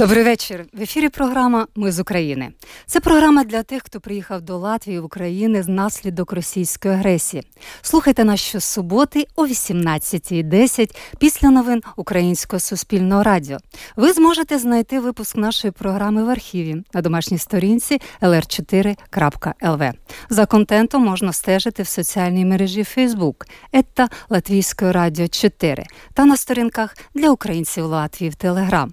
Добрий вечір. В ефірі програма Ми з України. Це програма для тих, хто приїхав до Латвії в України внаслідок російської агресії. Слухайте нас щосуботи о 18.10 після новин Українського суспільного радіо. Ви зможете знайти випуск нашої програми в архіві на домашній сторінці lr4.lv. За контентом можна стежити в соціальній мережі Facebook ета Латвійської радіо 4 та на сторінках для українців Латвії в Телеграм.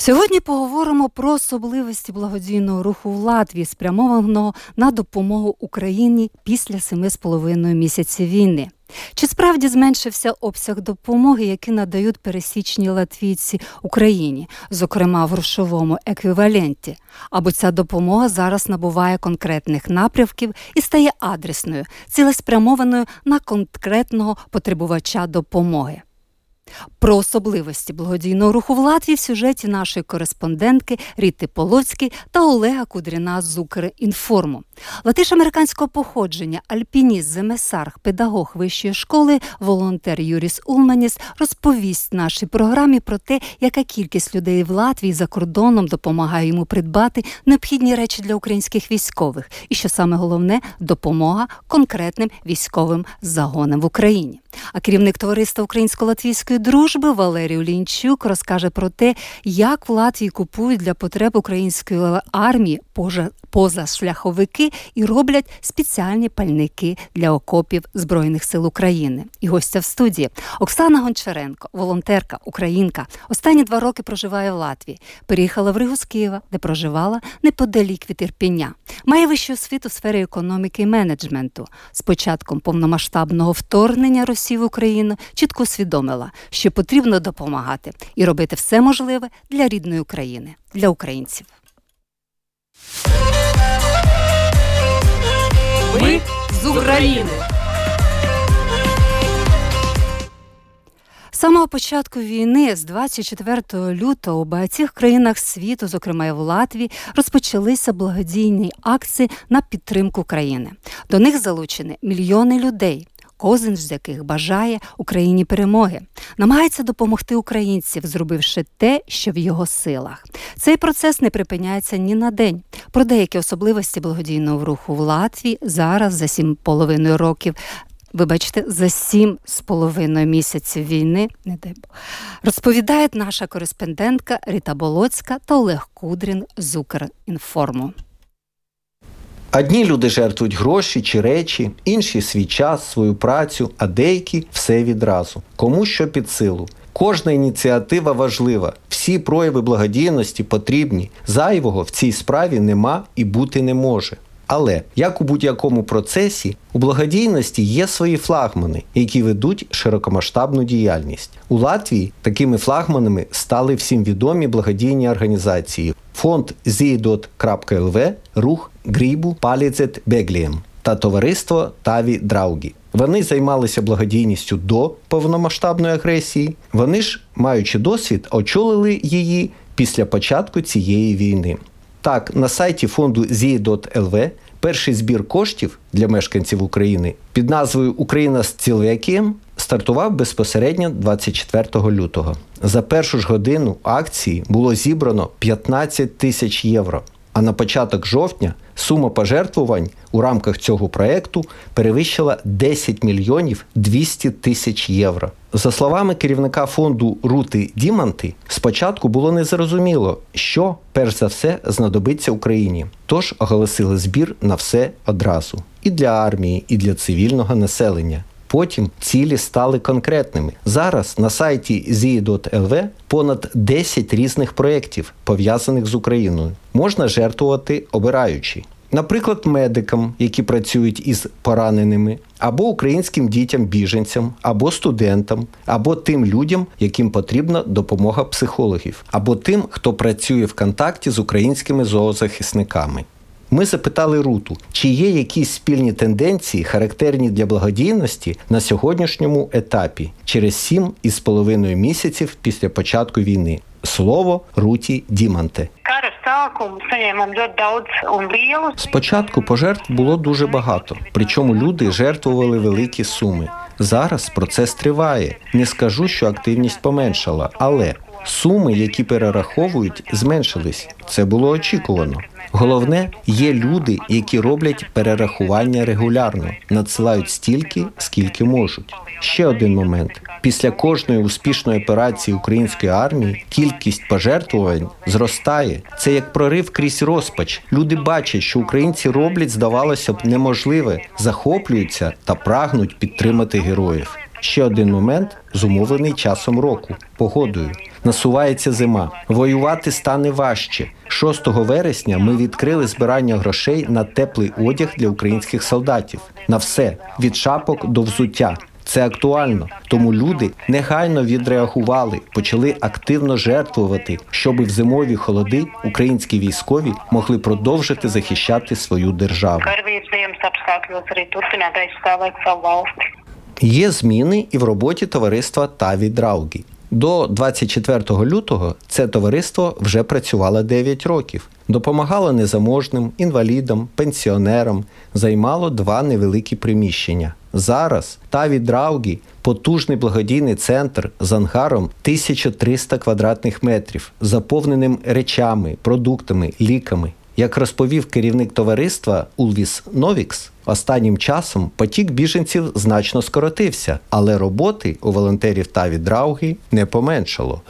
Сьогодні поговоримо про особливості благодійного руху в Латвії, спрямованого на допомогу Україні після семи з половиною місяців війни. Чи справді зменшився обсяг допомоги, які надають пересічні латвійці Україні, зокрема в грошовому еквіваленті? Або ця допомога зараз набуває конкретних напрямків і стає адресною, цілеспрямованою на конкретного потребувача допомоги? Про особливості благодійного руху в Латвії в сюжеті нашої кореспондентки Ріти Полоцької та Олега Кудріна з Укрінформу. Латиш-американського походження, альпініст, земесарх, педагог вищої школи, волонтер Юріс Улманіс розповість нашій програмі про те, яка кількість людей в Латвії за кордоном допомагає йому придбати необхідні речі для українських військових, і що саме головне допомога конкретним військовим загонам в Україні. А керівник товариства українсько-латвійської дружби Валерій Лінчук розкаже про те, як в Латвії купують для потреб української армії позашляховики і роблять спеціальні пальники для окопів Збройних сил України. І гостя в студії Оксана Гончаренко, волонтерка, українка. Останні два роки проживає в Латвії. Переїхала в Ригу з Києва, де проживала неподалік від Ірпіня. Має вищу освіту в сфері економіки і менеджменту. З початком повномасштабного вторгнення Росії в Україну чітко усвідомила, що потрібно допомагати і робити все можливе для рідної України, для українців. Ми з України. З самого початку війни, з 24 лютого, у багатьох країнах світу, зокрема і в Латвії, розпочалися благодійні акції на підтримку країни. До них залучені мільйони людей кожен з яких бажає Україні перемоги, намагається допомогти українців, зробивши те, що в його силах. Цей процес не припиняється ні на день. Про деякі особливості благодійного руху в Латвії зараз за сім половиною років. Вибачте, за сім з половиною місяців війни, не дай Бог, розповідає наша кореспондентка Ріта Болоцька та Олег Кудрін з Укрінформу. Одні люди жертвують гроші чи речі, інші свій час, свою працю, а деякі все відразу. Кому що під силу. Кожна ініціатива важлива, всі прояви благодійності потрібні. Зайвого в цій справі нема і бути не може. Але як у будь-якому процесі, у благодійності є свої флагмани, які ведуть широкомасштабну діяльність. У Латвії такими флагманами стали всім відомі благодійні організації: фонд Zidot.lv, рух Грібу Паліцет Беглієм та товариство Таві Драугі. Вони займалися благодійністю до повномасштабної агресії. Вони ж, маючи досвід, очолили її після початку цієї війни. Так, на сайті фонду ZI.LV перший збір коштів для мешканців України під назвою Україна з цілвяким стартував безпосередньо 24 лютого. За першу ж годину акції було зібрано 15 тисяч євро. А на початок жовтня сума пожертвувань у рамках цього проекту перевищила 10 мільйонів 200 тисяч євро. За словами керівника фонду Рути Діманти, спочатку було незрозуміло, що перш за все знадобиться Україні. Тож оголосили збір на все одразу і для армії, і для цивільного населення. Потім цілі стали конкретними. Зараз на сайті zii.lv понад 10 різних проєктів, пов'язаних з Україною. Можна жертвувати обираючи. Наприклад, медикам, які працюють із пораненими, або українським дітям-біженцям, або студентам, або тим людям, яким потрібна допомога психологів, або тим, хто працює в контакті з українськими зоозахисниками. Ми запитали Руту, чи є якісь спільні тенденції, характерні для благодійності на сьогоднішньому етапі, через сім із половиною місяців після початку війни. Слово Руті Діманте. Спочатку пожертв було дуже багато, причому люди жертвували великі суми. Зараз процес триває. Не скажу, що активність поменшала, але суми, які перераховують, зменшились. Це було очікувано. Головне, є люди, які роблять перерахування регулярно, надсилають стільки, скільки можуть. Ще один момент: після кожної успішної операції української армії кількість пожертвувань зростає. Це як прорив крізь розпач. Люди бачать, що українці роблять, здавалося б, неможливе, захоплюються та прагнуть підтримати героїв. Ще один момент зумовлений часом року, погодою. Насувається зима. Воювати стане важче. 6 вересня ми відкрили збирання грошей на теплий одяг для українських солдатів. На все від шапок до взуття. Це актуально, тому люди негайно відреагували, почали активно жертвувати, щоби в зимові холоди українські військові могли продовжити захищати свою державу. Є зміни і в роботі товариства Таві Драугі. До 24 лютого це товариство вже працювало 9 років, допомагало незаможним, інвалідам, пенсіонерам, займало два невеликі приміщення. Зараз Таві Драугі потужний благодійний центр з ангаром 1300 квадратних метрів, заповненим речами, продуктами, ліками. Як розповів керівник товариства Улвіс Новікс, останнім часом потік біженців значно скоротився, але роботи у волонтерів Таві Драуги не поменшало.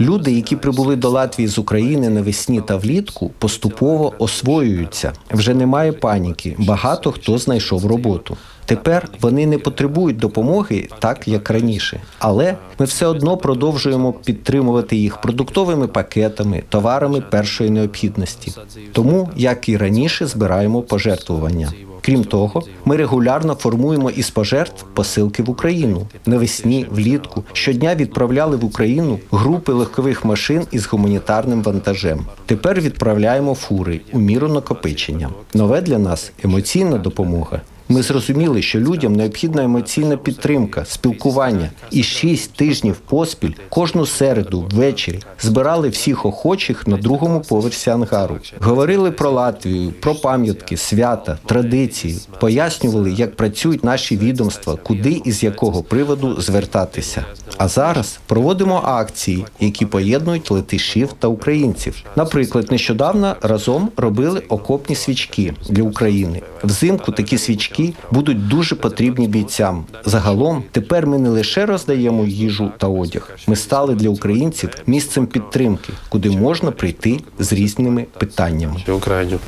Люди, які прибули до Латвії з України навесні та влітку, поступово освоюються. Вже немає паніки. Багато хто знайшов роботу. Тепер вони не потребують допомоги так, як раніше. Але ми все одно продовжуємо підтримувати їх продуктовими пакетами, товарами першої необхідності. Тому, як і раніше, збираємо пожертвування. Крім того, ми регулярно формуємо із пожертв посилки в Україну. Навесні, влітку щодня відправляли в Україну групи легкових машин із гуманітарним вантажем. Тепер відправляємо фури у міру накопичення. Нове для нас емоційна допомога. Ми зрозуміли, що людям необхідна емоційна підтримка, спілкування. І шість тижнів поспіль кожну середу ввечері збирали всіх охочих на другому поверсі ангару. Говорили про Латвію, про пам'ятки, свята, традиції, пояснювали, як працюють наші відомства, куди і з якого приводу звертатися. А зараз проводимо акції, які поєднують летишів та українців. Наприклад, нещодавно разом робили окопні свічки для України. Взимку такі свічки будуть дуже потрібні бійцям. Загалом тепер ми не лише роздаємо їжу та одяг. Ми стали для українців місцем підтримки, куди можна прийти з різними питаннями.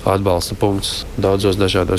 Atbalsta punkts daudzos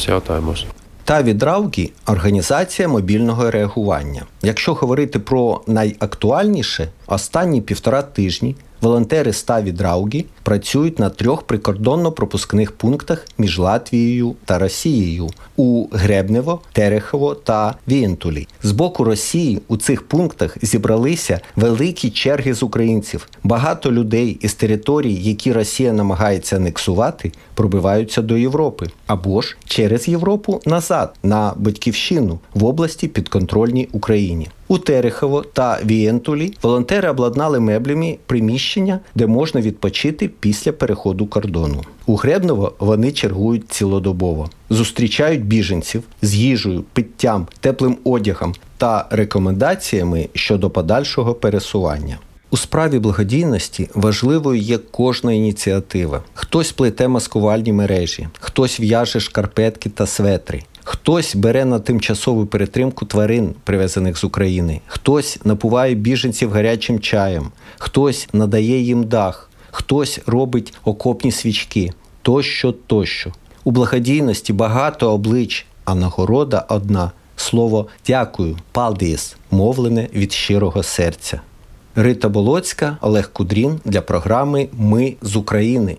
jautājumos. Та відравки організація мобільного реагування. Якщо говорити про найактуальніше, останні півтора тижні волонтери ста відраугі працюють на трьох прикордонно-пропускних пунктах між Латвією та Росією у Гребнево, Терехово та Вієнтулі. З боку Росії у цих пунктах зібралися великі черги з українців. Багато людей із територій, які Росія намагається анексувати, пробиваються до Європи або ж через Європу назад на батьківщину в області підконтрольній Україні. У Терехово та Вієнтулі волонтери обладнали меблями приміщення, де можна відпочити після переходу кордону. У Гребново вони чергують цілодобово, зустрічають біженців з їжею, питтям, теплим одягом та рекомендаціями щодо подальшого пересування. У справі благодійності важливою є кожна ініціатива. Хтось плете маскувальні мережі, хтось в'яже шкарпетки та светри. Хтось бере на тимчасову перетримку тварин, привезених з України, хтось напуває біженців гарячим чаєм, хтось надає їм дах, хтось робить окопні свічки, тощо, тощо. У благодійності багато облич, а нагорода одна слово дякую, палдіс, мовлене від щирого серця. Рита Болоцька, Олег Кудрін для програми Ми з України.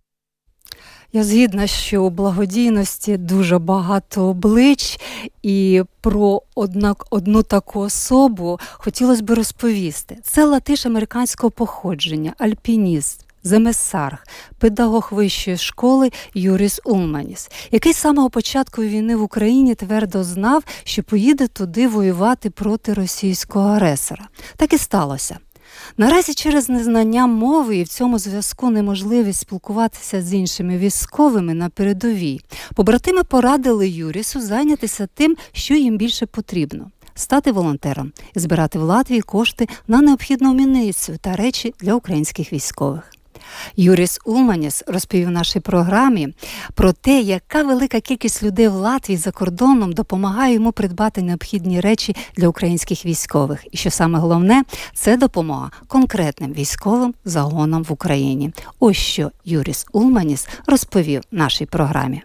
Я згідна, що у благодійності дуже багато облич, і про однак одну таку особу хотілося б розповісти. Це латиш американського походження, альпініст. Земесарх, педагог вищої школи Юріс Улманіс, який з самого початку війни в Україні твердо знав, що поїде туди воювати проти російського агресора. Так і сталося. Наразі через незнання мови і в цьому зв'язку неможливість спілкуватися з іншими військовими на передовій. Побратими порадили Юрісу зайнятися тим, що їм більше потрібно. Стати волонтером і збирати в Латвії кошти на необхідну амуніцію та речі для українських військових. Юріс Улманіс розповів нашій програмі про те, яка велика кількість людей в Латвії за кордоном допомагає йому придбати необхідні речі для українських військових. І що саме головне, це допомога конкретним військовим загонам в Україні. Ось що Юріс Улманіс розповів нашій програмі.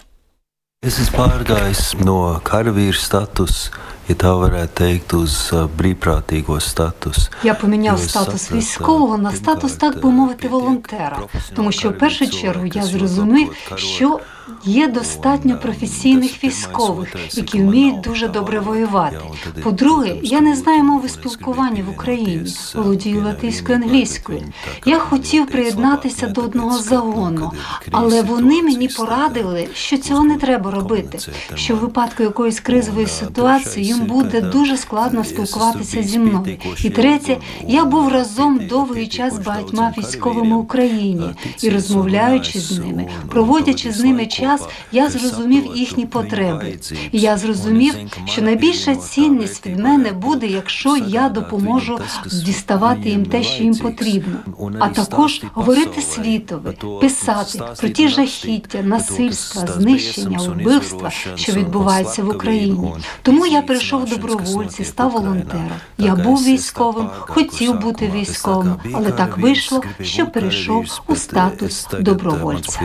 Es esmu pārgājis no karavīra status, ja tā varētu teikt, uz brīvprātīgo статус. Я поміняв статус військового на статус, так би мовити, волонтера, тому що в першу чергу я зрозумів, що є достатньо професійних військових, які вміють дуже добре воювати. По-друге, я не знаю мови спілкування в Україні, володію латиською англійською. Я хотів приєднатися до одного загону, але вони мені порадили, що цього не треба робити. Що в випадку якоїсь кризової ситуації їм буде дуже складно спілкуватися зі мною. І третє, я був разом довгий час з багатьма військовими в Україні і розмовляючи з ними, проводячи з ними час, я зрозумів їхні потреби. І я зрозумів, що найбільша цінність від мене буде, якщо я допоможу діставати їм те, що їм потрібно, а також говорити світові, писати про ті жахіття, насильства, знищення, вбивства, що відбуваються в Україні. Тому я прийшов добровольці, став волонтером. Я був військовим, хотів бути військовим, але так вийшло, що перейшов у статус добровольця.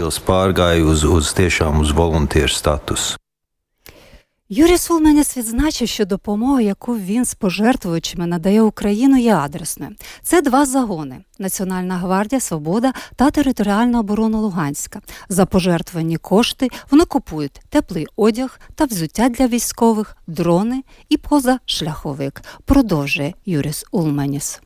Tiešām uz volunteeru статус. Юрій Сулменіс відзначив, що допомога, яку він з пожертвувачами надає Україну, є адресною. Це два загони: Національна гвардія, Свобода та територіальна оборона Луганська. За пожертвовані кошти вони купують теплий одяг та взуття для військових, дрони і позашляховик. Продовжує Юріс Улменіс.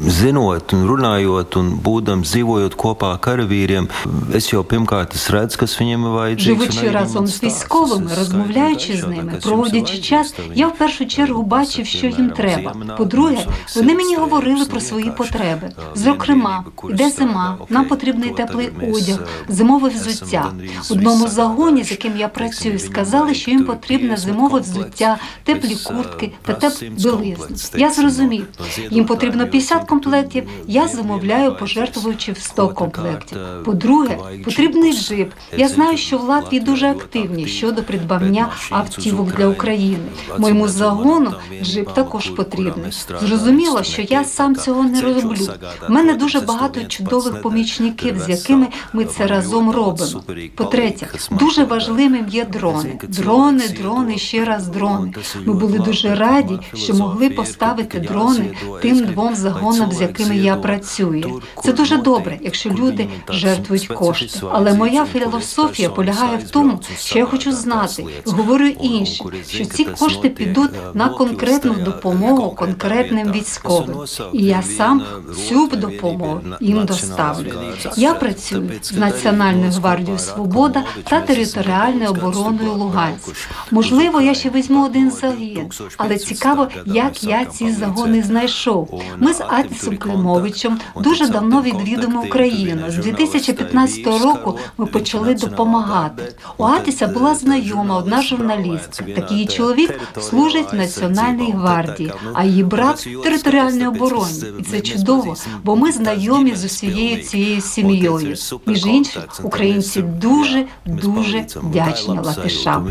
Zinot, un runājot, un būdams dzīvojot kopā ar karavīriem, es jau pirmkārt es redzu, kas viņiem ir vajadzīgs. Живучи разом з військовими, розмовляючи з ними, проводячи час, я в першу чергу бачив, що їм треба. По-друге, вони мені говорили про свої потреби. Зокрема, іде зима, нам потрібний теплий одяг, зимове взуття. Одному загоні, з яким я працюю, сказали, що їм потрібне зимове взуття, теплі куртки та теплу білизну. Я зрозумів, їм потрібно 50 комплектів. Я замовляю, пожертвуючи в 100 комплектів. По-друге, потрібний джип. Я знаю, що в Латвії дуже активні щодо придбання автівок для України. Моєму загону джип також потрібний. Зрозуміло, що я сам цього не роблю. У мене дуже багато чудових помічників, з якими ми це разом робимо. По-третє, дуже важливим є дрони. Дрони, дрони, ще раз дрони. Ми були дуже раді, що могли поставити дрони тим двом загонам, з якими я працюю. Це дуже добре, якщо люди жертвують кошти. Але моя філософія полягає в тому, що я хочу знати, говорю іншим, що ці кошти підуть на конкретну допомогу конкретним військовим. І я сам цю допомогу їм доставлю. Я працюю з Національною гвардією Свобода та територіальною обороною Луганськ. Можливо, я ще візьму один загін, але цікаво, як я ці загони знайшов. Ми з Атісом Климовичем дуже давно відвідуємо Україну. З 2015 року ми почали допомагати. У Атіса була знайома одна журналістка. Так її чоловік служить в Національній гвардії, а її брат в територіальній обороні. І це чудово, бо ми знайомі з усією цією сім'єю. Між іншим, українці дуже дуже вдячні латишам.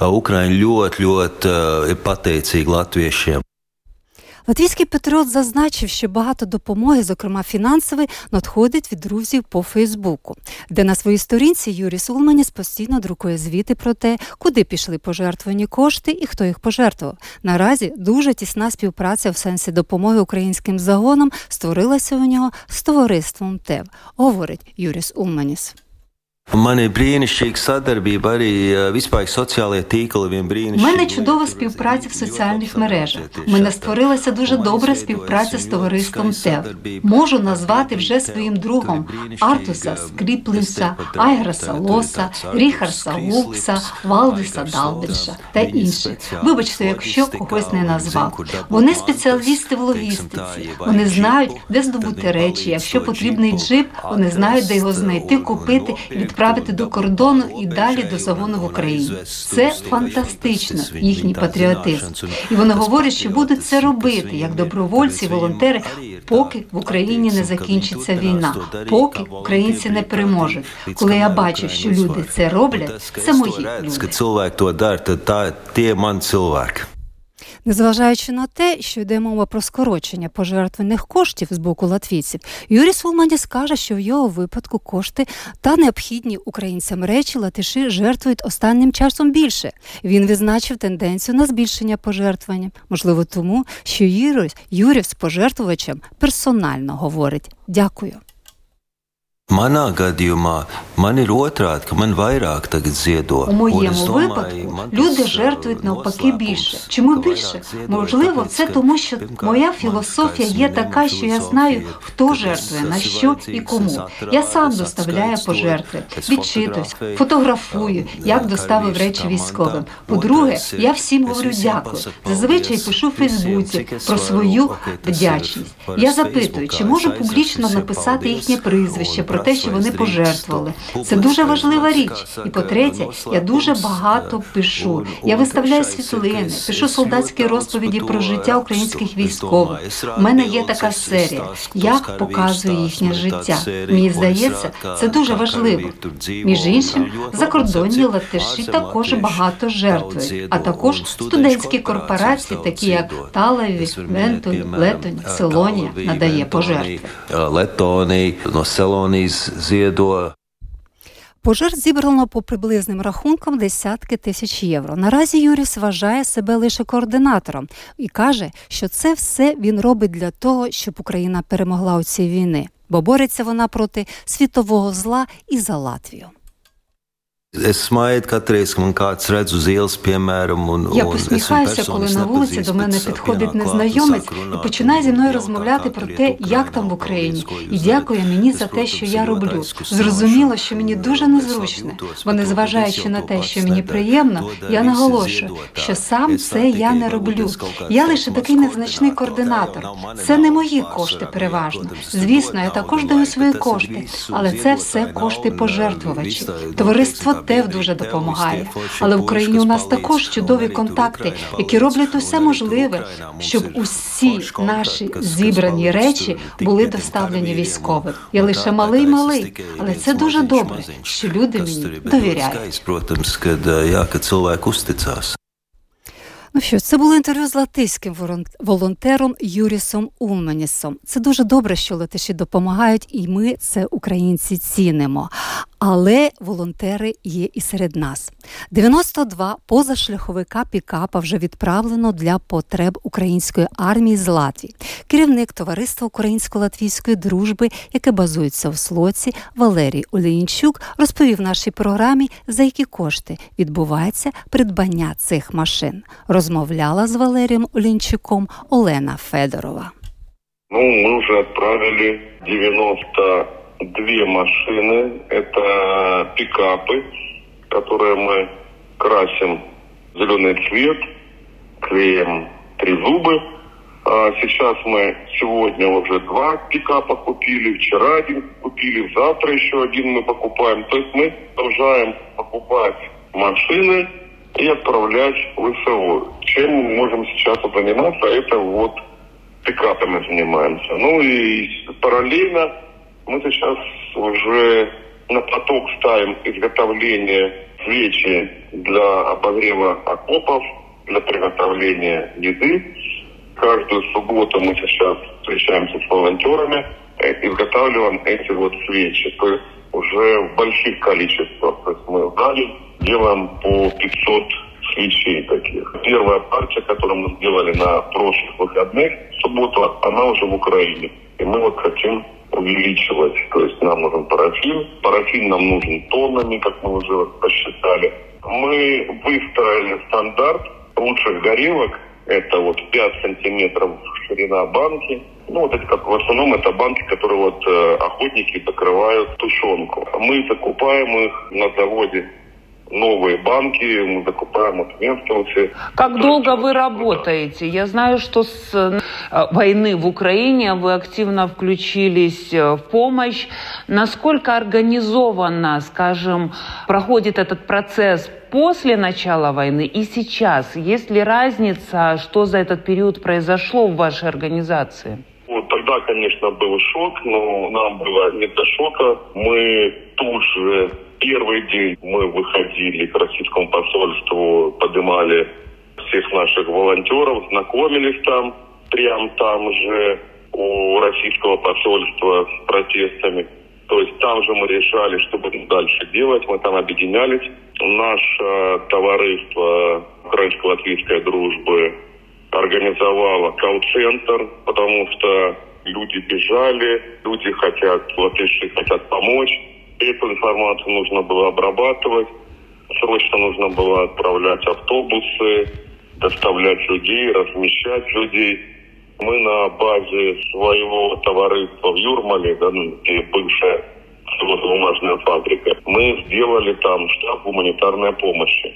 Ukraiņi ļoti, ļoti pateicīgi latviešiem. Латвійський патріот зазначив, що багато допомоги, зокрема фінансової, надходить від друзів по Фейсбуку, де на своїй сторінці Юрій Сулманіс постійно друкує звіти про те, куди пішли пожертвовані кошти і хто їх пожертвував. Наразі дуже тісна співпраця в сенсі допомоги українським загонам створилася у нього з товариством ТЕВ, говорить Юріс Улманіс. Man ir brīnišķīga sadarbība arī е, vispār соціальні. Він У мене чудова співпраця в соціальних мережах. У мене створилася дуже добра співпраця з товариством ТЕВ. Можу назвати вже своїм другом Артуса Скріплінса, Айграса Лоса, Ріхарса Вулкса, Валдиса Далбінша та інших. Вибачте, якщо когось не назвав. Вони спеціалісти в логістиці. Вони знають, де здобути речі. Якщо потрібний джип, вони знають, де його знайти, купити і відправити до кордону і далі до загону в Україні. Це фантастично, їхній патріотизм. І вони говорять, що будуть це робити як добровольці, волонтери, поки в Україні не закінчиться війна, поки українці не переможуть. Коли я бачу, що люди це роблять, це мої люди. Незважаючи на те, що йде мова про скорочення пожертвених коштів з боку латвійців, Юрій Сулманіс каже, що в його випадку кошти та необхідні українцям речі латиші жертвують останнім часом більше. Він відзначив тенденцію на збільшення пожертвування. Можливо, тому що Юрій з пожертвувачем персонально говорить дякую. Manā gadījumā man ir otrādi, ka man vairāk tagad ziedo. У моєму domāju, випадку люди tas, жертвують е, навпаки більше. Чому більше? Можливо, це тому, що моя філософія є така, що я знаю, хто жертвує, на що і кому. Я сам доставляю пожертви, es фотографую, um, як доставив речі військовим. По-друге, я всім говорю дякую. Зазвичай пишу в Фейсбуці про свою вдячність. Я запитую, чи можу публічно написати їхнє прізвище un про те, що вони пожертвували. Це дуже важлива річ. І по-третє, я дуже багато пишу. Я виставляю світлини, пишу солдатські розповіді про життя українських військових. У мене є така серія. Я показую їхнє життя. Мені здається, це дуже важливо. Між іншим, закордонні латиші також багато жертвують, а також студентські корпорації, такі як Талаві, Вентуль, Летонь, Селонія, надає пожертви. Летонī, no Selonijas ziedo Пожертв зібрано по приблизним рахункам десятки тисяч євро. Наразі Юріс вважає себе лише координатором і каже, що це все він робить для того, щоб Україна перемогла у цій війни, бо бореться вона проти світового зла і за Латвію. Es smaidu katru reizi, kad man kāds redz uz ielas, piemēram, un, Я посміхаюся, коли на вулиці до мене підходить незнайомець і починає зі мною розмовляти про те, як там в Україні, і дякує мені за те, що я роблю. Зрозуміло, що мені дуже незручно. незважаючи to на те, що мені приємно, я наголошую, що сам це я не роблю. Я лише такий незначний координатор. Це не мої кошти переважно. Звісно, я також даю свої кошти, але це все кошти пожертвувачів. Товариство ТЕВ дуже допомагає. Але в Україні у нас також чудові контакти, які роблять усе можливе, щоб усі наші зібрані речі були доставлені військовим. Я лише малий малий, але це дуже добре, що люди мені довіряють. Ну що, це було інтерв'ю з латиським волонтером Юрісом Улманісом. Це дуже добре, що латиші допомагають, і ми це українці цінимо. Але волонтери є і серед нас. 92 позашляховика Пікапа вже відправлено для потреб української армії з Латвії. Керівник товариства українсько-латвійської дружби, яке базується в Слоці, Валерій Олінчук, розповів нашій програмі, за які кошти відбувається придбання цих машин. Розмовляла з Валерієм Олінчуком Олена Федорова. Ну, ми вже відправили 90 две машины. Это пикапы, которые мы красим зеленый цвет, клеем три зубы. А сейчас мы сегодня уже два пикапа купили, вчера один купили, завтра еще один мы покупаем. То есть мы продолжаем покупать машины и отправлять в СО. Чем мы можем сейчас заниматься, это вот пикапами занимаемся. Ну и параллельно мы сейчас уже на поток ставим изготовление свечи для обогрева окопов, для приготовления еды. Каждую субботу мы сейчас встречаемся с волонтерами, э, изготавливаем эти вот свечи. То есть уже в больших количествах. То есть мы зале делаем по 500 свечей таких. Первая партия, которую мы сделали на прошлых выходных, субботу, она уже в Украине. И мы вот хотим увеличивать. То есть нам нужен парафин. Парафин нам нужен тоннами, как мы уже посчитали. Мы выстроили стандарт лучших горелок. Это вот 5 сантиметров ширина банки. Ну, вот это как в основном это банки, которые вот э, охотники закрывают тушенку. Мы закупаем их на заводе новые банки, мы закупаем от Менскелси. Как долго вы работаете? Я знаю, что с э, войны в Украине вы активно включились э, в помощь. Насколько организованно, скажем, проходит этот процесс после начала войны и сейчас? Есть ли разница, что за этот период произошло в вашей организации? Вот тогда, конечно, был шок, но нам было не до шока. Мы тут же первый день мы выходили к российскому посольству, поднимали всех наших волонтеров, знакомились там, прям там же у российского посольства с протестами. То есть там же мы решали, что будем дальше делать. Мы там объединялись. Наше товариство Украинско-Латвийской дружбы организовало колл-центр, потому что люди бежали, люди хотят, латыши хотят помочь. Эту информацию нужно было обрабатывать. Срочно нужно было отправлять автобусы, доставлять людей, размещать людей. Мы на базе своего товариства в Юрмале, да, ну, где бывшая бумажная фабрика, мы сделали там штаб гуманитарной помощи.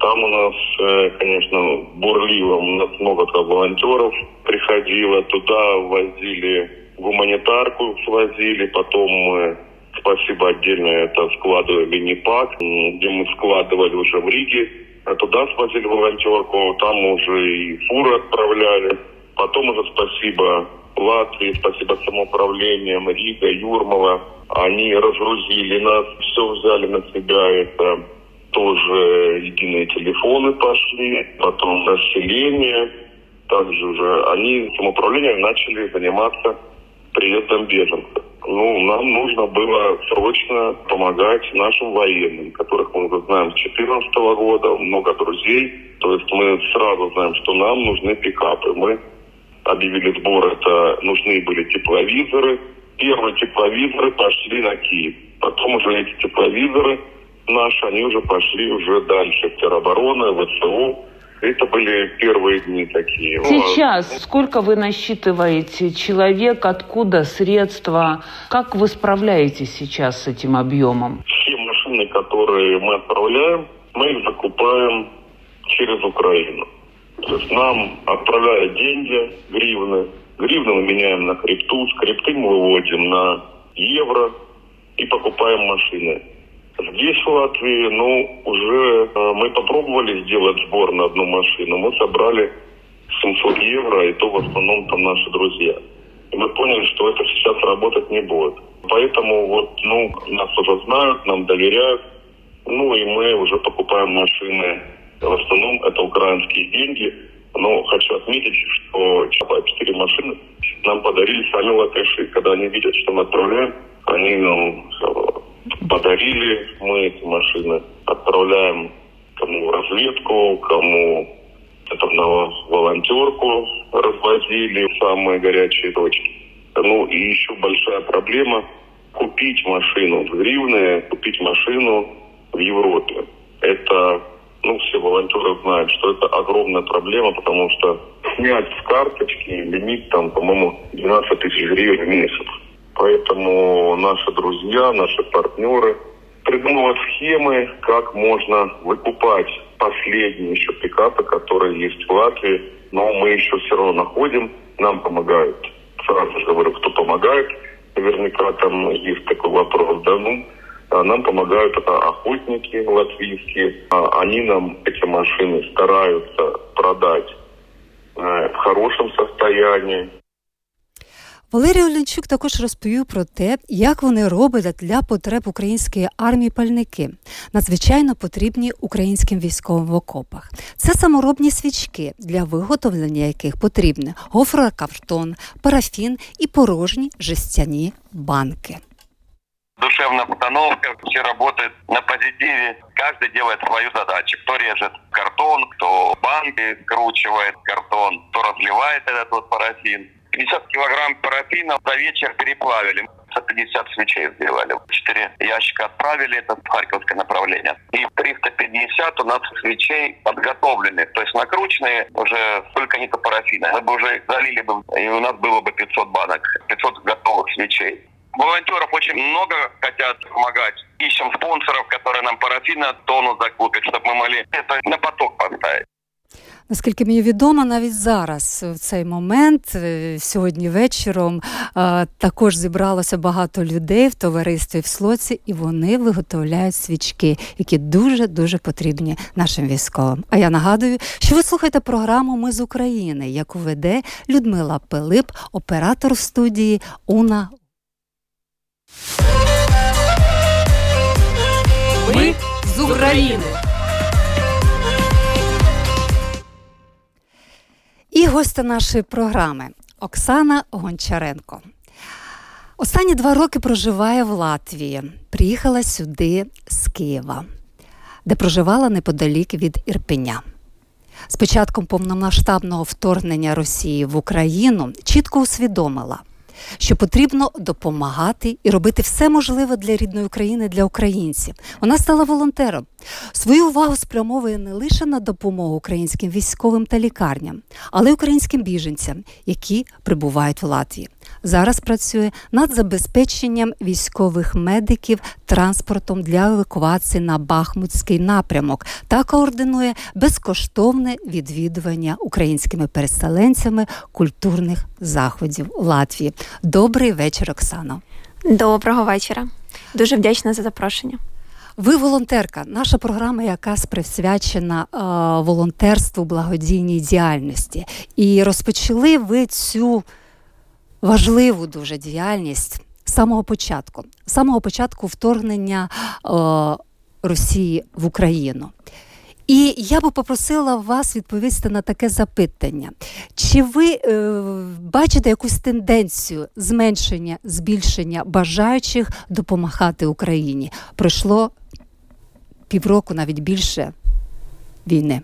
Там у нас, э, конечно, бурлило, у нас много волонтеров приходило, туда возили гуманитарку, свозили, потом мы Спасибо отдельно это складу Виннипак, где мы складывали уже в Риге. А туда свозили волонтерку, там уже и фуры отправляли. Потом уже спасибо Латвии, спасибо самоуправлением Рига, Юрмала. Они разгрузили нас, все взяли на себя. Это тоже единые телефоны пошли, потом расселение. Также уже они самоуправлением начали заниматься приездом беженцев. Ну, нам нужно было срочно помогать нашим военным, которых мы уже знаем с 2014 года, много друзей. То есть мы сразу знаем, что нам нужны пикапы. Мы объявили сбор, это нужны были тепловизоры. Первые тепловизоры пошли на Киев. Потом уже эти тепловизоры наши, они уже пошли уже дальше в теробороны, ВСУ. Это были первые дни такие. Сейчас сколько вы насчитываете человек, откуда средства? Как вы справляетесь сейчас с этим объемом? Все машины, которые мы отправляем, мы их закупаем через Украину. То есть нам отправляют деньги, гривны. Гривны мы меняем на крипту, с крипты мы выводим на евро и покупаем машины. Здесь, в Латвии, ну, уже э, мы попробовали сделать сбор на одну машину. Мы собрали 700 евро, и то в основном там наши друзья. И мы поняли, что это сейчас работать не будет. Поэтому вот, ну, нас уже знают, нам доверяют. Ну, и мы уже покупаем машины. В основном это украинские деньги. Но хочу отметить, что 4 машины нам подарили сами латыши. Когда они видят, что мы отправляем, они нам подарили мы эти машины, отправляем кому разведку, кому это на волонтерку развозили в самые горячие точки. Ну и еще большая проблема купить машину в гривны, купить машину в Европе. Это, ну, все волонтеры знают, что это огромная проблема, потому что снять с карточки лимит там, по-моему, 12 тысяч гривен в месяц. Поэтому наши друзья, наши партнеры придумывают схемы, как можно выкупать последние еще пикапы, которые есть в Латвии. Но мы еще все равно находим, нам помогают. Сразу же говорю, кто помогает. Наверняка там есть такой вопрос, да, ну, а нам помогают охотники латвийские. А они нам эти машины стараются продать э, в хорошем состоянии. Валерій Оленчук також розповів про те, як вони роблять для потреб української армії пальники, надзвичайно потрібні українським військовим в окопах. Це саморобні свічки, для виготовлення яких потрібне гофрокартон, парафін і порожні жестяні банки. Душевная обстановка, все работают на позитиве. Каждый делает свою задачу. Кто режет картон, кто банки скручивает картон, кто разливает этот вот парафин. 50 килограмм парафина за вечер переплавили. 150 свечей сделали. Четыре ящика отправили, это в Харьковское направление. И 350 у нас свечей подготовлены, то есть накрученные уже столько нету парафина. Мы бы уже залили бы, и у нас было бы 500 банок, 500 готовых свечей. Волонтеров очень много хотят помогать. Ищем спонсоров, которые нам парафина тонну закупят, чтобы мы могли это на поток поставить. Наскільки мені відомо, навіть зараз в цей момент, е, сьогодні вечором, е, також зібралося багато людей в товаристві в Слоці, і вони виготовляють свічки, які дуже дуже потрібні нашим військовим. А я нагадую, що ви слухаєте програму Ми з України, яку веде Людмила Пилип, оператор студії Уна. Ми з України. І гостя нашої програми Оксана Гончаренко. Останні два роки проживає в Латвії. Приїхала сюди з Києва, де проживала неподалік від Ірпеня. З початком повномасштабного вторгнення Росії в Україну чітко усвідомила, що потрібно допомагати і робити все можливе для рідної України, для українців. Вона стала волонтером. Свою увагу спрямовує не лише на допомогу українським військовим та лікарням, але й українським біженцям, які прибувають в Латвії. Зараз працює над забезпеченням військових медиків транспортом для евакуації на Бахмутський напрямок та координує безкоштовне відвідування українськими переселенцями культурних заходів Латвії. Добрий вечір, Оксано. Доброго вечора. Дуже вдячна за запрошення. Ви волонтерка. Наша програма якраз присвячена е, волонтерству благодійній діяльності. І розпочали ви цю важливу дуже діяльність з самого початку, з самого початку вторгнення е, Росії в Україну. І я би попросила вас відповісти на таке запитання: чи ви е, бачите якусь тенденцію зменшення, збільшення бажаючих допомагати Україні? Пройшло півроку, навіть більше війни.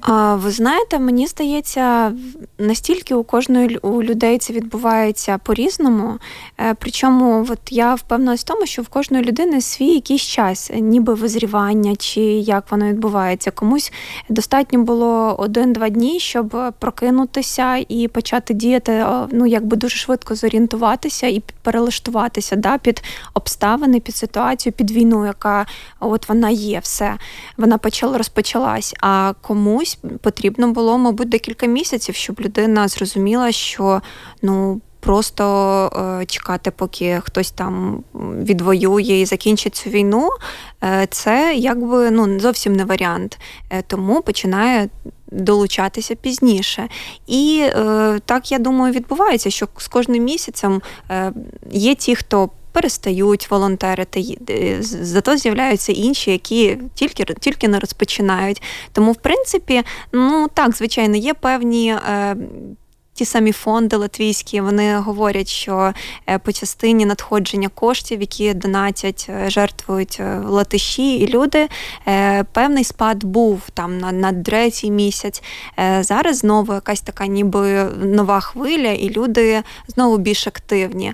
А, ви знаєте, мені здається, настільки у кожної у людей це відбувається по-різному. Е, причому, от я впевнилась в тому, що в кожної людини свій якийсь час, ніби визрівання, чи як воно відбувається. Комусь достатньо було один-два дні, щоб прокинутися і почати діяти, ну якби дуже швидко зорієнтуватися і перелаштуватися да, під обставини, під ситуацію, під війну, яка от вона є, все вона почала розпочалась. А комусь потрібно було, мабуть, декілька місяців, щоб людина зрозуміла, що ну. Просто е, чекати, поки хтось там відвоює і закінчить цю війну, е, це якби ну зовсім не варіант. Е, тому починає долучатися пізніше. І е, так я думаю, відбувається, що з кожним місяцем е, є ті, хто перестають волонтерити, зато з'являються інші, які тільки тільки не розпочинають. Тому, в принципі, ну так, звичайно, є певні. Ті самі фонди латвійські вони говорять, що е, по частині надходження коштів, які донатять, е, жертвують е, латиші, і люди певний спад був там на на третій місяць. Зараз знову якась така, ніби нова хвиля, і люди знову більш активні.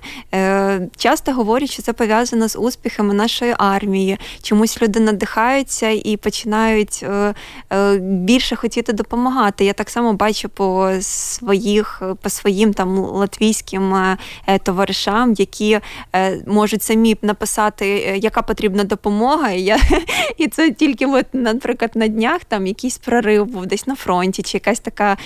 Часто говорять, що це пов'язано з успіхами нашої армії. Чомусь люди надихаються і починають більше хотіти допомагати. Я так само бачу по своїх по своїм там латвійським е, е, товаришам, які е, можуть самі написати, яка потрібна допомога. І я і це тільки, от, наприклад, на днях там якийсь прорив був десь на фронті, чи якась така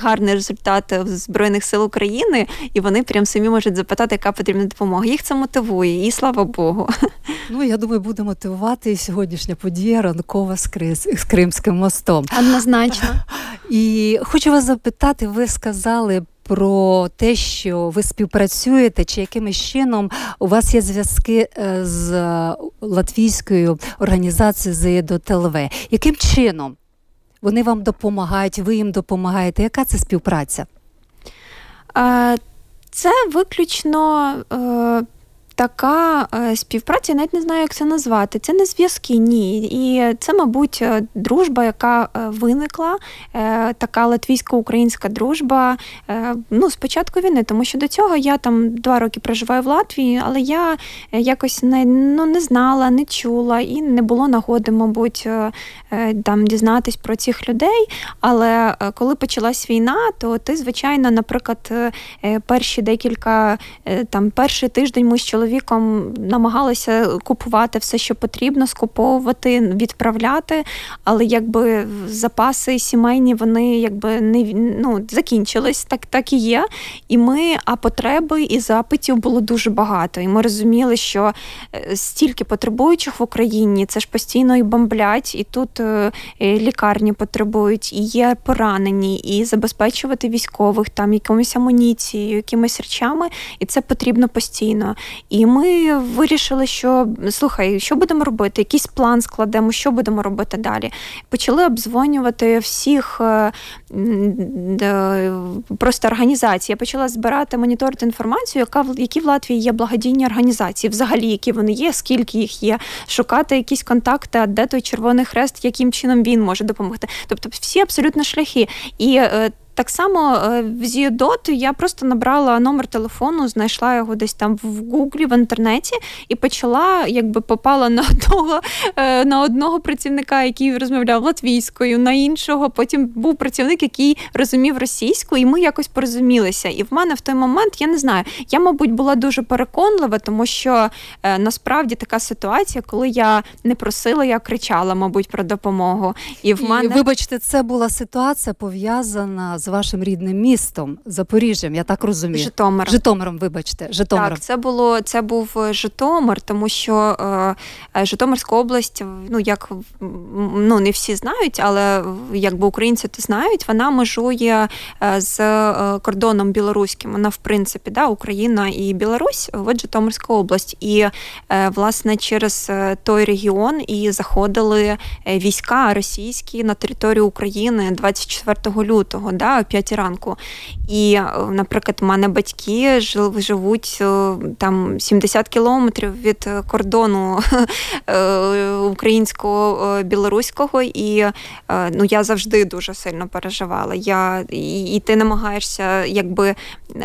гарний результат Збройних сил України, і вони прям самі можуть запитати, яка потрібна допомога. Їх це мотивує, і слава Богу. Ну я думаю, буде мотивувати і сьогоднішня подія ранкова з, Кримським мостом. Однозначно. І хочу вас запитати, ви сказали про те, що ви співпрацюєте, чи якимось чином у вас є зв'язки е, з латвійською організацією ЗЕДО ТЛВ. Яким чином вони вам допомагають, ви їм допомагаєте? Яка це співпраця? Це виключно така е, співпраця, я навіть не знаю, як це назвати. Це не зв'язки, ні. І це, мабуть, е, дружба, яка е, виникла, така латвійсько-українська дружба. Ну, з початку війни, тому що до цього я там два роки проживаю в Латвії, але я якось не ну, не знала, не чула і не було нагоди, мабуть, там дізнатись про цих людей. Але коли почалась війна, то ти, звичайно, наприклад, перші декілька там перший тиждень ми з чоловіком чоловіком намагалися купувати все, що потрібно, скуповувати, відправляти, але якби запаси сімейні вони якби не ну, закінчились, так так і є. І ми, а потреби і запитів було дуже багато. І ми розуміли, що е, стільки потребуючих в Україні, це ж постійно і бомблять, і тут е, лікарні потребують, і є поранені, і забезпечувати військових там якимось амуніцією, якимись речами, і це потрібно постійно. І ми вирішили, що слухай, що будемо робити? Якийсь план складемо, що будемо робити далі. Почали обдзвонювати всіх е, просто організацій. Я почала збирати моніторити інформацію, яка які в Латвії є благодійні організації, взагалі, які вони є, скільки їх є, шукати якісь контакти, де той Червоний Хрест, яким чином він може допомогти. Тобто всі абсолютно шляхи. І е, так само е, в Зіодот я просто набрала номер телефону, знайшла його десь там в Гуглі, в інтернеті, і почала, якби попала на одного е, на одного працівника, який розмовляв латвійською, на іншого. Потім був працівник, який розумів російську, і ми якось порозумілися. І в мене в той момент я не знаю, я, мабуть, була дуже переконлива, тому що е, насправді така ситуація, коли я не просила, я кричала, мабуть, про допомогу. І в мене, і, вибачте, це була ситуація пов'язана з з вашим рідним містом Запоріжжям, я так розумію. Житомиром. Житомиром, вибачте, Житомиром. Так, це було це був е, Житомир, тому що е, е, Житомирська область, ну як ну не всі знають, але якби українці то знають, вона межує е, з кордоном білоруським. Вона, в принципі, да, Україна і Білорусь, от Житомирська область. І е, власне через той регіон і заходили війська російські на територію України 24 лютого. Да, о 5 ранку. І, е, наприклад, у мене батьки живуть е, там 70 кілометрів від кордону е, українського білоруського, і ну, я завжди дуже сильно переживала. Я, і ти намагаєшся якби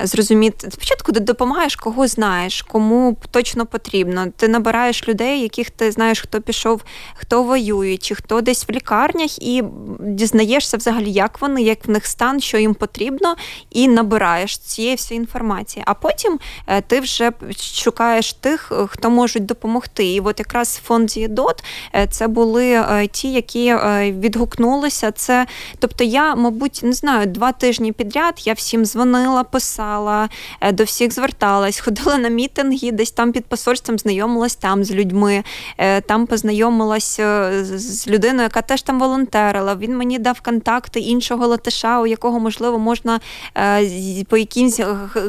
зрозуміти. Спочатку ти допомагаєш, кого знаєш, кому точно потрібно. Ти набираєш людей, яких ти знаєш, хто пішов, хто воює, чи хто десь в лікарнях, і дізнаєшся взагалі, як вони, як в них стан, що їм потрібно, і набираєш цієї всієї інформації. А потім е, ти вже шукаєш тих, е, хто можуть допомогти. І от якраз фонд Зідот е, це були ті, які відгукнулися. Це, тобто, я, мабуть, не знаю, два тижні підряд я всім дзвонила, писала, до всіх зверталась, ходила на мітинги, десь там під посольством знайомилась там з людьми, там познайомилась з людиною, яка теж там волонтерила. Він мені дав контакти іншого латиша, у якого можливо можна е, по якимсь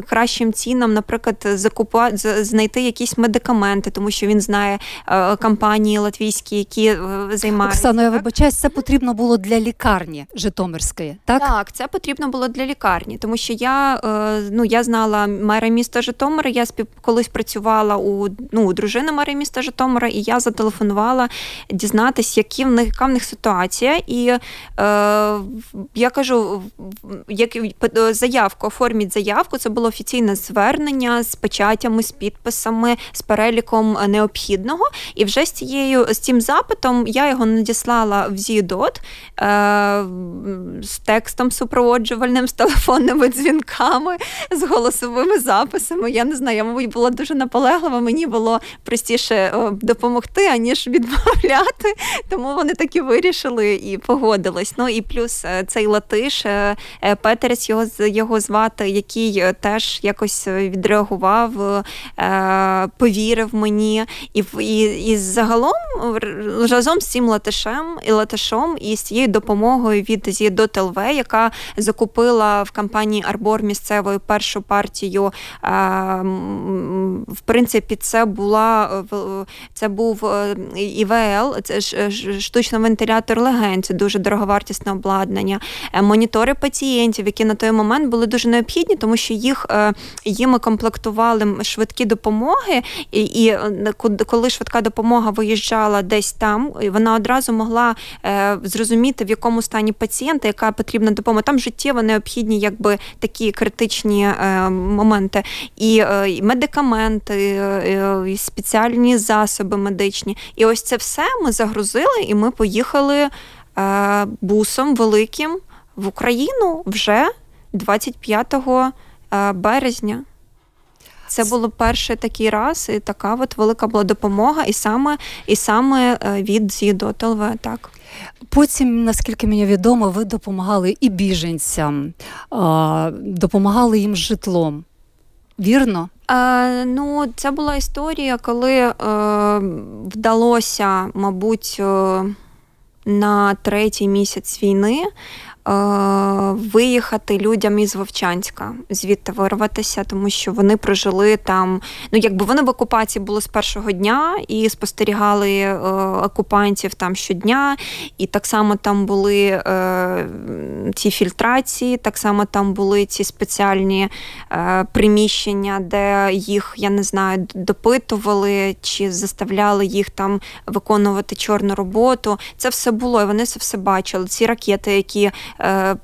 кращим цінам, наприклад, закупати знайти якісь медикаменти, тому що він знає е, компанії латвійські, які е, займаються. Оксано, я вибачаюсь, це потрібно було для лікарні Житомирської. Так, Так, це потрібно було для лікарні, тому що я ну я знала мера міста Житомира. Я спів колись працювала у ну у дружини мера міста Житомира, і я зателефонувала дізнатися, які в них яка в них ситуація. І е, я кажу: як заявку, оформіть заявку. Це було офіційне звернення з печатями, з підписами, з переліком необхідного. І вже з цією з цим запитом я його надіслала в Зідот е, з текстом супроводжувальним, з телефонними дзвінками, з голосовими записами. Я не знаю, я, мабуть, була дуже наполеглива. Мені було простіше е, допомогти, аніж відмовляти. Тому вони таки вирішили і погодились. Ну і плюс е, цей латиш. Е, Петерс його його звати, який теж якось відреагував, повірив мені. І і, і загалом разом з цим латишем і латишом і з цією допомогою від Зідот ЛВ, яка закупила в компанії Арбор місцевою першу партію. В принципі, це була це був е, ІВЛ, це ж штучний вентилятор легень, це дуже дороговартісне обладнання. Е, монітори пацієнтів, які на той момент були дуже необхідні, тому що їх е, їми комплектували швидкі допомоги, і, і коли швидка допомога виїжджала десь там, вона одразу могла зрозуміти, в якому стані пацієнта, яка потрібна допомога. Там життєво необхідні, якби такі критичні моменти, і медикаменти, і спеціальні засоби медичні. І ось це все ми загрузили, і ми поїхали е, бусом великим в Україну вже 25 е, березня. Це було перший такий раз, і така от велика була допомога, і саме і саме е, від ЗІДОТ ЛВ, так. Потім, наскільки мені відомо, ви допомагали і біженцям, допомагали їм з житлом. Вірно? Е, Ну, це була історія, коли е, вдалося, мабуть, е, на третій місяць війни виїхати людям із Вовчанська, звідти вирватися, тому що вони прожили там. Ну, якби вони в окупації були з першого дня і спостерігали е, окупантів там щодня, і так само там були е, ці фільтрації, так само там були ці спеціальні е, приміщення, де їх, я не знаю, допитували чи заставляли їх там виконувати чорну роботу. Це все було, і вони це все бачили. Ці ракети, які е,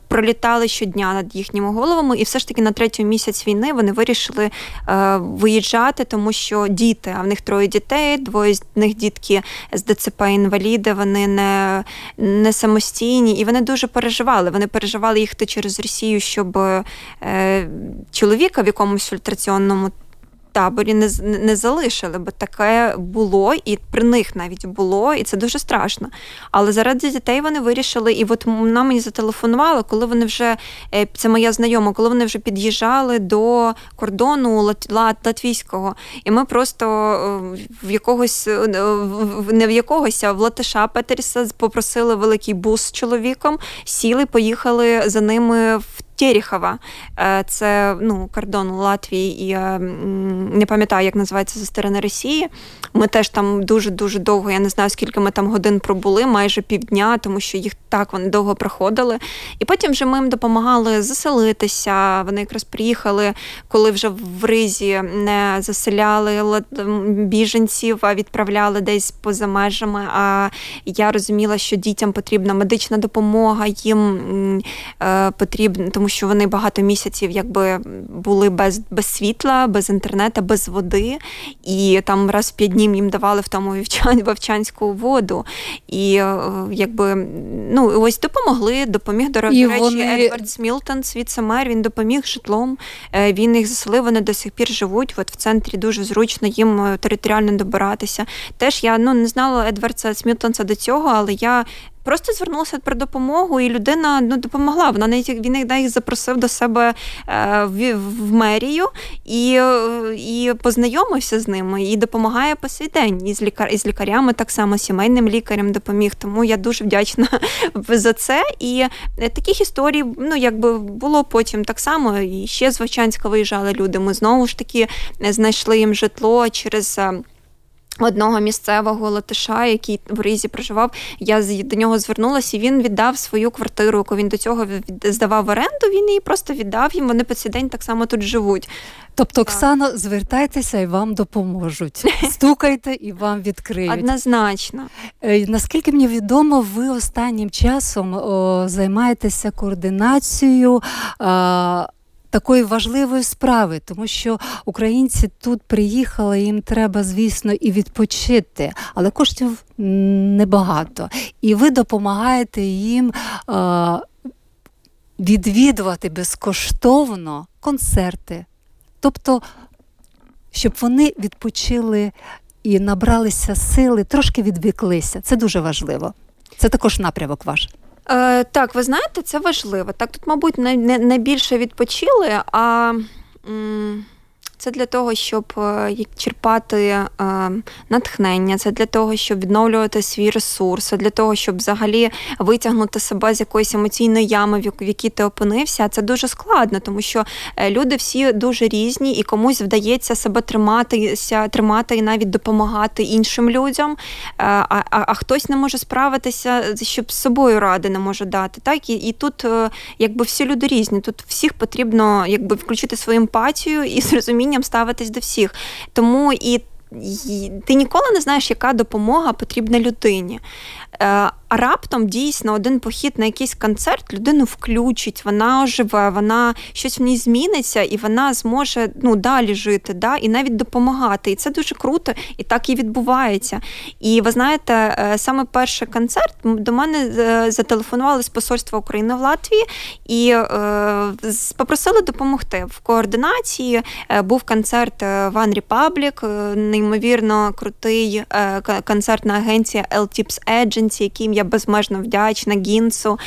пролітали щодня над їхніми головами, і все ж таки на третій місяць війни вони вирішили е, виїжджати, тому що діти, а в них троє дітей, двоє з них дітки з ДЦП інваліди, вони не, не самостійні, і вони дуже переживали. Вони переживали їхати через Росію, щоб е, чоловіка в якомусь фільтраційному таборі не не залишили, бо таке було, і при них навіть було, і це дуже страшно. Але заради дітей вони вирішили, і от вона мені зателефонувала, коли вони вже е, це моя знайома, коли вони вже під'їжджали до кордону латвійського, і ми просто е, в якогось е, не в якогось, а в Латиша Петеріса попросили великий бус з чоловіком, сіли, поїхали за ними в. Терехова, е, це ну, кордон Латвії і е, не пам'ятаю, як називається зі сторони Росії. Ми теж там дуже-дуже довго, я не знаю, скільки ми там годин пробули, майже півдня, тому що їх так вони довго проходили. І потім вже ми їм допомагали заселитися. Вони якраз приїхали, коли вже в Ризі не заселяли біженців, а відправляли десь поза межами. А я розуміла, що дітям потрібна медична допомога, їм е, потрібно, тому що вони багато місяців якби були без без світла, без інтернету, без води. І там раз в п'ять днів їм давали в тому вовчанську воду. І е, якби ну ось допомогли, допоміг до, речі, вони... Едвард Смілтон, віце-мер, він допоміг житлом. Е, він їх заселив, вони до сих пір живуть. От в центрі дуже зручно їм е, територіально добиратися. Теж я ну не знала Едварда Смілтонса до цього, але я просто звернулася про допомогу, і людина ну допомогла. Вона навіть він їх запросив до себе е, в, в мерію і е, і познайомився з ними і допомагає по свій день. І з лікар і з лікарями так само сімейним лікарем допоміг. Тому я дуже вдячна за це. І е, таких історій, ну якби було потім так само. І ще з Вовчанська виїжджали люди. Ми знову ж таки знайшли їм житло через. Одного місцевого латиша, який в Ризі проживав, я до нього звернулася, і він віддав свою квартиру, яку він до цього здавав в оренду. Він її просто віддав їм. Вони по цей день так само тут живуть. Тобто, Оксано, звертайтеся і вам допоможуть. Стукайте і вам відкриють. Однозначно. Е, наскільки мені відомо, ви останнім часом о, займаєтеся координацією. О, такої важливої справи, тому що українці тут приїхали, їм треба, звісно, і відпочити, але коштів небагато. І ви допомагаєте їм. Е- Відвідувати безкоштовно концерти, тобто, щоб вони відпочили і набралися сили, трошки відвіклися. Це дуже важливо. Це також напрямок ваш. Е, Так, ви знаєте, це важливо. Так, тут, мабуть, не, не, не більше відпочили, а. М- це для того, щоб е, черпати е, натхнення, це для того, щоб відновлювати свій ресурс, для того, щоб взагалі витягнути себе з якоїсь емоційної ями, в якій ти опинився. Це дуже складно, тому що е, люди всі дуже різні, і комусь вдається себе триматися, тримати і навіть допомагати іншим людям. А, а, а хтось не може справитися, щоб з собою ради не може дати. Так і, і тут, якби всі люди різні. Тут всіх потрібно якби включити свою емпатію і зрозуміти розумінням ставитись до всіх. Тому і. Ти ніколи не знаєш, яка допомога потрібна людині. Е, а раптом дійсно один похід на якийсь концерт людину включить, вона оживе, вона щось в ній зміниться, і вона зможе ну, далі жити, да, і навіть допомагати. І це дуже круто, і так і відбувається. І ви знаєте, е, саме перший концерт до мене е, зателефонували з посольства України в Латвії і е, попросили допомогти в координації. Був концерт One Republic, неймовірно крутий концертна агенція L-Tips Agency, яким я безмежно вдячна Гінсу.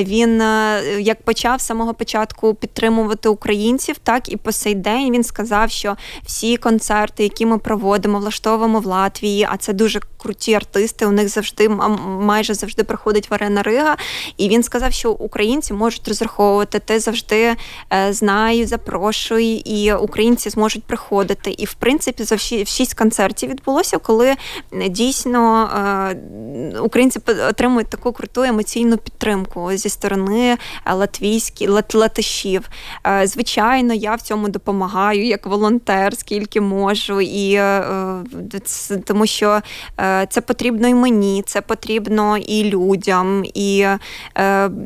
Він е, як почав з самого початку підтримувати українців, так і по сей день він сказав, що всі концерти, які ми проводимо, влаштовуємо в Латвії, а це дуже круті артисти. У них завжди майже завжди приходить Варена Рига. І він сказав, що українці можуть розраховувати. Ти завжди е, знаю, запрошуй, і українці зможуть приходити. І в принципі за всі шість концертів відбулося, коли дійсно е, українці отримують таку круту емоційну підтримку зі сторони е, латвійських латишів. Е, звичайно, я в цьому допомагаю як волонтер, скільки можу, і е, тому що це потрібно і мені, це потрібно і людям. І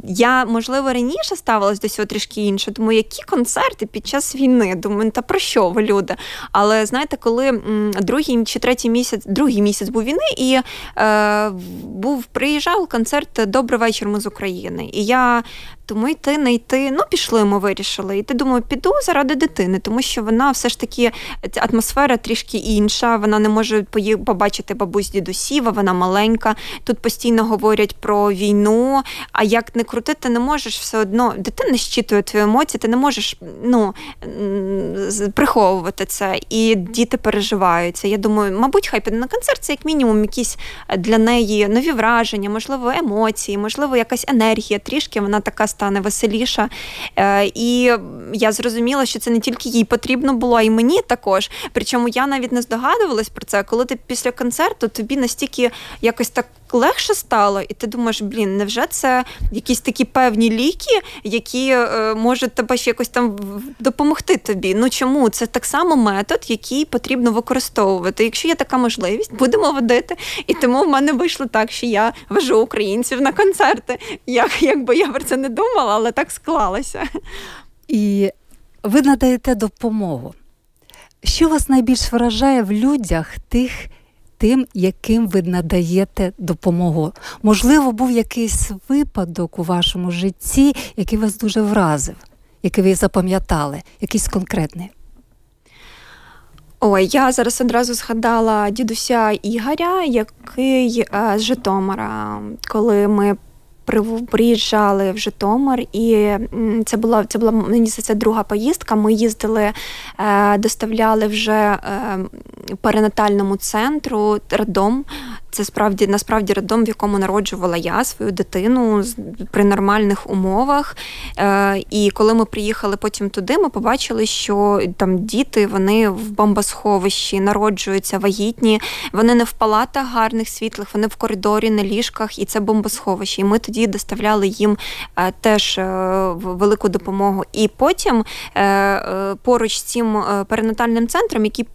я, можливо, раніше ставилась до цього трішки інше. Думаю, які концерти під час війни? Думаю, та про що ви люди? Але знаєте, коли другий чи третій місяць, другий місяць був війни, і був приїжджав концерт Добрий вечір ми з України. І я тому йти, не йти. Ну, пішли, ми вирішили. І ти думаю, піду заради дитини, тому що вона все ж таки атмосфера трішки інша. Вона не може побачити бабусь дідусів, а вона маленька. Тут постійно говорять про війну. А як не крутити, не можеш все одно. Дитина щитує твої емоції, ти не можеш ну, приховувати це. І діти переживаються. Я думаю, мабуть, хай піде на концерт, це як мінімум якісь для неї нові враження, можливо, емоції, можливо, якась енергія. Трішки вона така стане веселіша. Е, і я зрозуміла, що це не тільки їй потрібно було, а й мені також. Причому я навіть не здогадувалась про це. Коли ти після концерту тобі настільки якось так легше стало, і ти думаєш, блін, невже це якісь такі певні ліки, які е, можуть тебе ще якось там допомогти тобі? Ну чому? Це так само метод, який потрібно використовувати. Якщо є така можливість, будемо водити. І тому в мене вийшло так, що я вожу українців на концерти. Як, Якби я про це не думала, але так склалося. І ви надаєте допомогу. Що вас найбільш вражає в людях тих, тим, яким ви надаєте допомогу. Можливо, був якийсь випадок у вашому житті, який вас дуже вразив, який ви запам'ятали, якийсь конкретний. Ой, я зараз одразу згадала дідуся Ігоря, який е, з Житомира, коли ми приїжджали в Житомир, і це була це була мені це друга поїздка. Ми їздили, е, доставляли вже е, перинатальному центру роддом. Це справді насправді роддом, в якому народжувала я свою дитину при нормальних умовах. Е, І коли ми приїхали потім туди, ми побачили, що там діти вони в бомбосховищі народжуються вагітні, вони не в палатах гарних світлих, вони в коридорі на ліжках, і це бомбосховище. І ми тоді доставляли їм е, теж е, велику допомогу. І потім поруч з цим перинатальним центром, який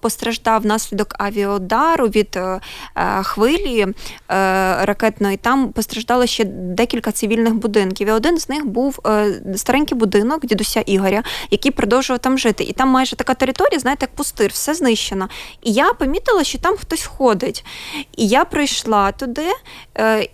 постраждав внаслідок авіаудару від е, е, хвилі ракетної. Там постраждало ще декілька цивільних будинків. І один з них був старенький будинок дідуся Ігоря, який продовжував там жити. І там майже така територія, знаєте, як пустир, все знищено. І я помітила, що там хтось ходить. І я прийшла туди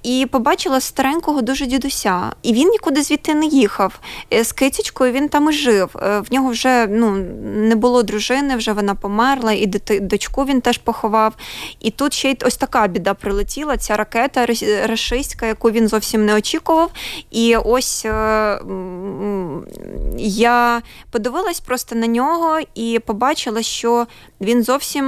і побачила старенького дуже дідуся. І він нікуди звідти не їхав. З кицечкою він там і жив. В нього вже ну, не було дружини, вже вона померла, і дочку він теж поховав. І тут ще й ось така біда прилетіла. Ця ракета рашистська, яку він зовсім не очікував. І ось е, я подивилась просто на нього і побачила, що він зовсім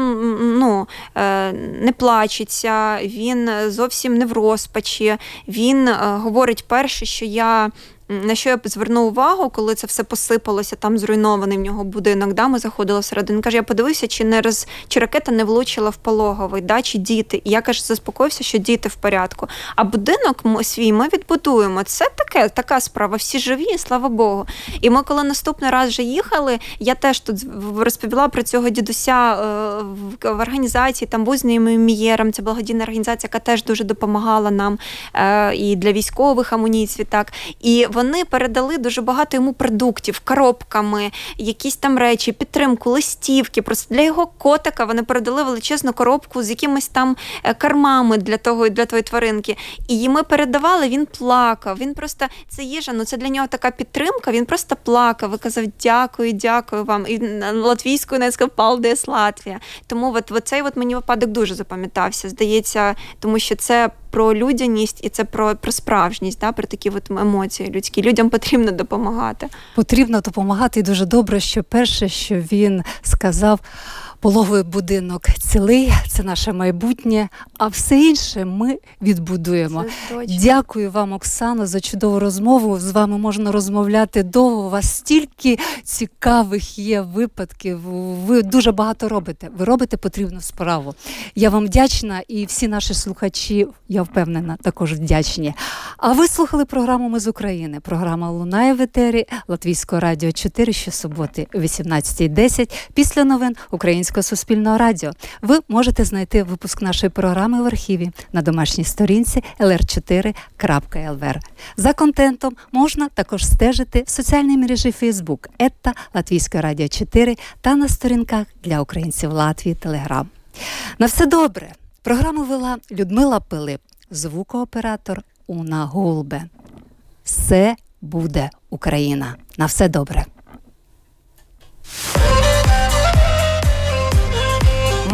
ну, е, не плачеться, він зовсім не в розпачі. Він е, говорить перше, що я на що я звернув увагу, коли це все посипалося, там зруйнований в нього будинок. Да, Ми заходили всередину. Каже, я подивився, чи не роз... чи ракета не влучила в пологовий, да, чи діти. І я каже, заспокоївся, що діти в порядку. А будинок свій ми відбудуємо. Це таке, така справа. Всі живі, слава Богу. І ми, коли наступний раз вже їхали, я теж тут розповіла про цього дідуся е, в організації там Бузним Мієром. Це благодійна організація, яка теж дуже допомагала нам е, і для військових амуніцій. Так і вони передали дуже багато йому продуктів, коробками, якісь там речі, підтримку, листівки. Просто для його котика вони передали величезну коробку з якимись там е, кармами для того для твоєї тваринки. І ми передавали, він плакав. Він просто це їжа, ну це для нього така підтримка. Він просто плакав і казав Дякую, дякую вам. І латвійською не сказав Палдес Латвія. Тому от, от цей от мені випадок дуже запам'ятався. Здається, тому що це про людяність і це про про справжність, да, про такі от емоції людські. Людям потрібно допомагати. Потрібно допомагати і дуже добре, що перше, що він сказав. Пологовий будинок цілий, це наше майбутнє, а все інше ми відбудуємо. Дякую вам, Оксано, за чудову розмову. З вами можна розмовляти довго. У вас стільки цікавих є випадків. Ви дуже багато робите. Ви робите потрібну справу. Я вам вдячна, і всі наші слухачі, я впевнена, також вдячні. А ви слухали програму Ми з України. Програма лунає в етері Латвійського радіо 4 щосуботи о 18.10 після новин українського Українського суспільного радіо. Ви можете знайти випуск нашої програми в архіві на домашній сторінці lr4.lvr. За контентом можна також стежити в соціальній мережі Facebook ета Латвійське Радіо 4 та на сторінках для українців Латвії Телеграм. На все добре. Програму вела Людмила Пилип, звукооператор Уна Гулбе. Все буде Україна. На все добре.